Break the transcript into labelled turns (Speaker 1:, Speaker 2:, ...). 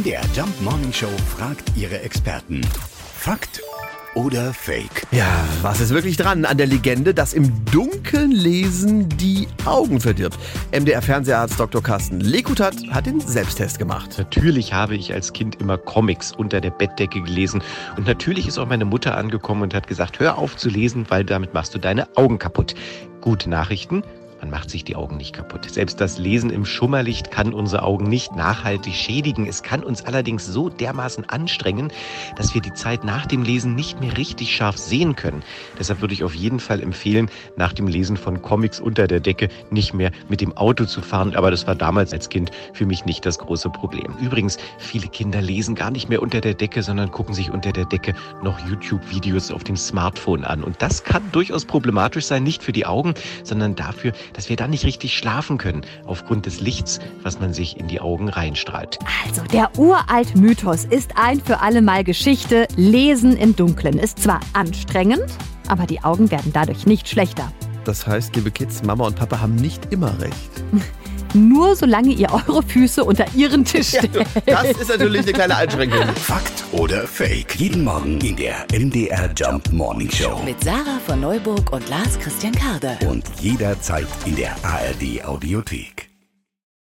Speaker 1: MDR Jump Morning Show fragt ihre Experten. Fakt oder Fake?
Speaker 2: Ja, was ist wirklich dran an der Legende, dass im Dunkeln Lesen die Augen verdirbt? MDR-Fernseharzt Dr. Carsten Lekutat hat den Selbsttest gemacht.
Speaker 3: Natürlich habe ich als Kind immer Comics unter der Bettdecke gelesen. Und natürlich ist auch meine Mutter angekommen und hat gesagt, hör auf zu lesen, weil damit machst du deine Augen kaputt. Gute Nachrichten. Man macht sich die Augen nicht kaputt. Selbst das Lesen im Schummerlicht kann unsere Augen nicht nachhaltig schädigen. Es kann uns allerdings so dermaßen anstrengen, dass wir die Zeit nach dem Lesen nicht mehr richtig scharf sehen können. Deshalb würde ich auf jeden Fall empfehlen, nach dem Lesen von Comics unter der Decke nicht mehr mit dem Auto zu fahren. Aber das war damals als Kind für mich nicht das große Problem. Übrigens, viele Kinder lesen gar nicht mehr unter der Decke, sondern gucken sich unter der Decke noch YouTube-Videos auf dem Smartphone an. Und das kann durchaus problematisch sein, nicht für die Augen, sondern dafür, dass wir dann nicht richtig schlafen können, aufgrund des Lichts, was man sich in die Augen reinstrahlt.
Speaker 4: Also, der uralt Mythos ist ein für alle Mal Geschichte. Lesen im Dunkeln ist zwar anstrengend, aber die Augen werden dadurch nicht schlechter.
Speaker 2: Das heißt, liebe Kids, Mama und Papa haben nicht immer recht.
Speaker 4: Nur solange ihr eure Füße unter ihren Tisch stellt.
Speaker 2: Das ist natürlich eine kleine Einschränkung.
Speaker 1: Fakt oder Fake? Jeden Morgen in der MDR Jump Morning Show.
Speaker 5: Mit Sarah von Neuburg und Lars Christian Karde.
Speaker 1: Und jederzeit in der ARD Audiothek.